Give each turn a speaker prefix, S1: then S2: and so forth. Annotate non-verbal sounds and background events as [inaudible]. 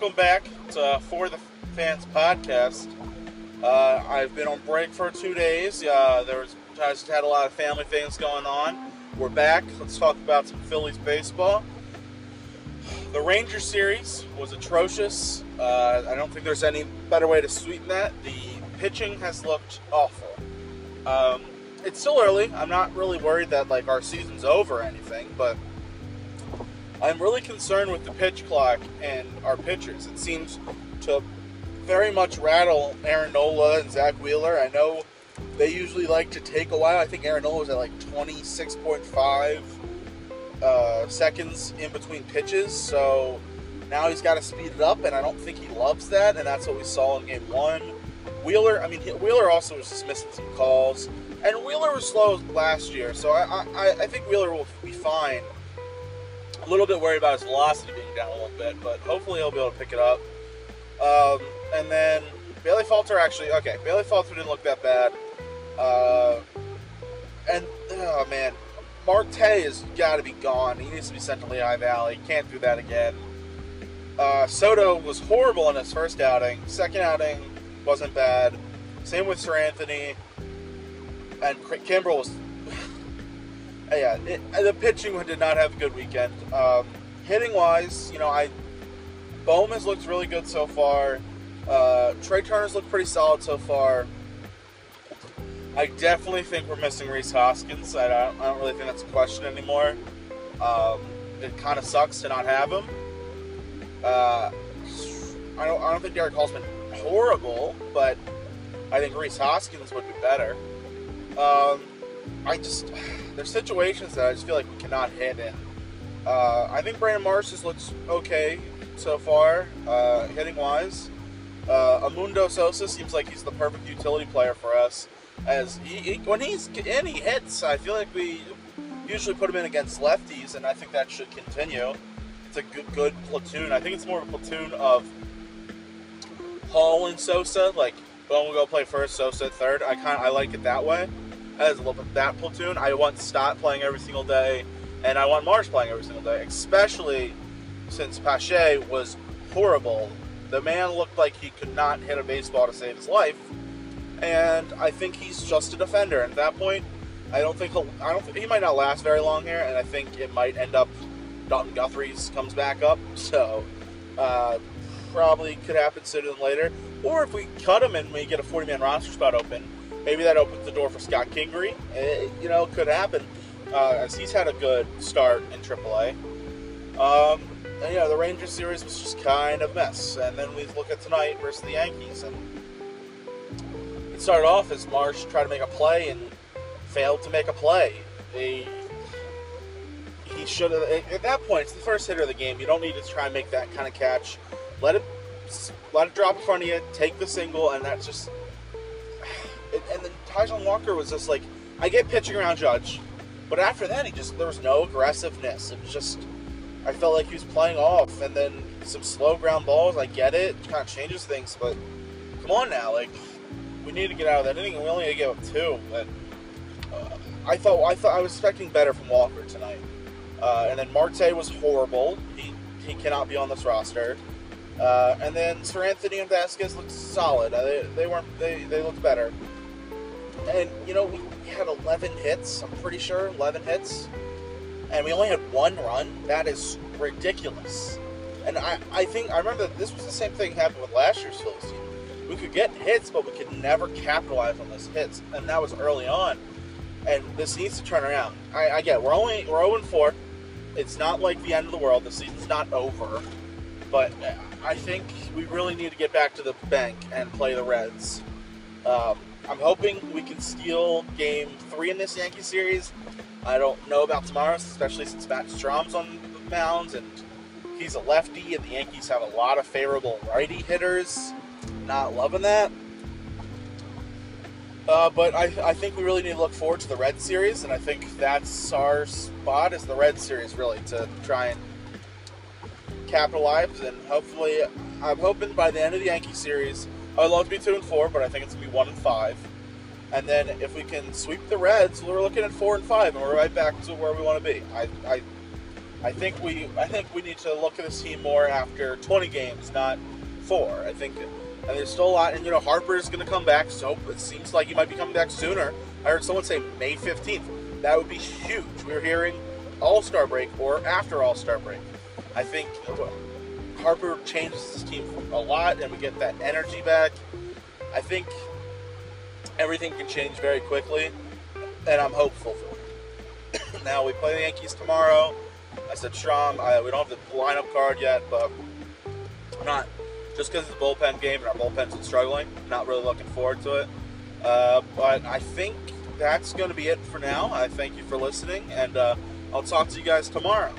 S1: welcome back to For the Fans podcast. Uh, I've been on break for two days. Uh, there was I just had a lot of family things going on. We're back. Let's talk about some Phillies baseball. The Ranger series was atrocious. Uh, I don't think there's any better way to sweeten that. The pitching has looked awful. Um, it's still early. I'm not really worried that like our season's over or anything, but I'm really concerned with the pitch clock and our pitchers. It seems to very much rattle Aaron Nola and Zack Wheeler. I know they usually like to take a while. I think Aaron Nola was at like 26.5 uh, seconds in between pitches, so now he's got to speed it up, and I don't think he loves that, and that's what we saw in game one. Wheeler, I mean, Wheeler also was just missing some calls, and Wheeler was slow last year, so I, I, I think Wheeler will be fine a little bit worried about his velocity being down a little bit, but hopefully he'll be able to pick it up. Um, and then Bailey Falter actually, okay, Bailey Falter didn't look that bad. Uh, and, oh man, Marte has got to be gone. He needs to be sent to Lehigh Valley. Can't do that again. Uh, Soto was horrible in his first outing. Second outing wasn't bad. Same with Seranthony. And Kimbrel was yeah, it, the pitching did not have a good weekend. Um, hitting wise, you know, I Bowman's looked really good so far. Uh, Trea Turner's looked pretty solid so far. I definitely think we're missing Rhys Hoskins. I don't, I don't really think that's a question anymore. Um, it kind of sucks to not have him. Uh, I don't, I don't think Darick Hall's been horrible, but I think Rhys Hoskins would be better. Um, I just there's situations that I just feel like we cannot hit in. Uh, I think Brandon Marsh looks okay so far, uh, hitting wise. Uh, Edmundo Sosa seems like he's the perfect utility player for us. As he, he, when he's in, he hits. I feel like we usually put him in against lefties, and I think that should continue. It's a good, good platoon. I think it's more of a platoon of Hall and Sosa. Like, Bohm will go play first, Sosa third. I kind I like it that way as that platoon. I want Stott playing every single day, and I want Marsh playing every single day, especially since Pache was horrible. The man looked like he could not hit a baseball to save his life, and I think he's just a defender. And at that point, I don't think he'll. I don't. He might not last very long here, and I think it might end up. Dalton Guthrie's comes back up, [laughs] so uh, probably could happen sooner than later. Or if we cut him and we get a 40 man roster spot open, maybe that opens the door for Scott Kingery. It, you know, could happen uh, as he's had a good start in AAA. Um, and yeah, the Rangers series was just kind of a mess. And then we look at tonight versus the Yankees, and it started off as Marsh tried to make a play and failed to make a play. He, he should have. At that point, it's the first hitter of the game. You don't need to try and make that kind of catch. Let it let it drop in front of you. Take the single, and that's just and Taijuan Walker was just like, I get pitching around Judge, but after that, he just there was no aggressiveness. It was just, I felt like he was playing off, and then some slow ground balls. I get it, it kind of changes things, but come on now, like we need to get out of that inning, and we only gave up two. But uh, I thought I thought I was expecting better from Walker tonight, uh, and then Marte was horrible. He he cannot be on this roster. Uh, and then Seranthony and Vasquez looked solid. Uh, they, they weren't they, they looked better. And, you know, we had 11 hits, I'm pretty sure, 11 hits. And we only had one run. That is ridiculous. And I, I think, I remember this was the same thing happened with last year's Phillies team. We could get hits, but we could never capitalize on those hits. And that was early on. And this needs to turn around. I, I get, we're only, we're 0 4. It's not like the end of the world. The season's not over. But I think we really need to get back to the bank and play the Reds. Um, I'm hoping we can steal game three in this Yankee series. I don't know about tomorrow, especially since Matt Strahm's on the mound and he's a lefty, and the Yankees have a lot of favorable righty hitters. Not loving that. Uh, but I, I think we really need to look forward to the Red Series, and I think that's our spot is the Red Series, really, to try and capitalize. And hopefully, I'm hoping by the end of the Yankee series, I'd love to be two and four, but I think it's gonna be one and five. And then if we can sweep the Reds, we're looking at four and five, and we're right back to where we want to be. I, I, I think we I think we need to look at this team more after 20 games, not four. I think and there's still a lot. And you know Harper is going to come back, so it seems like he might be coming back sooner. I heard someone say May 15th. That would be huge. We're hearing All Star break or after All Star break. I think Harper changes this team a lot, and we get that energy back. I think everything can change very quickly, and I'm hopeful for it. [coughs] now we play the Yankees tomorrow. I said Strahm. I, we don't have the lineup card yet, but I'm not just because it's a bullpen game and our bullpen's been struggling. Not really looking forward to it. Uh, but I think that's going to be it for now. I thank you for listening, and uh, I'll talk to you guys tomorrow.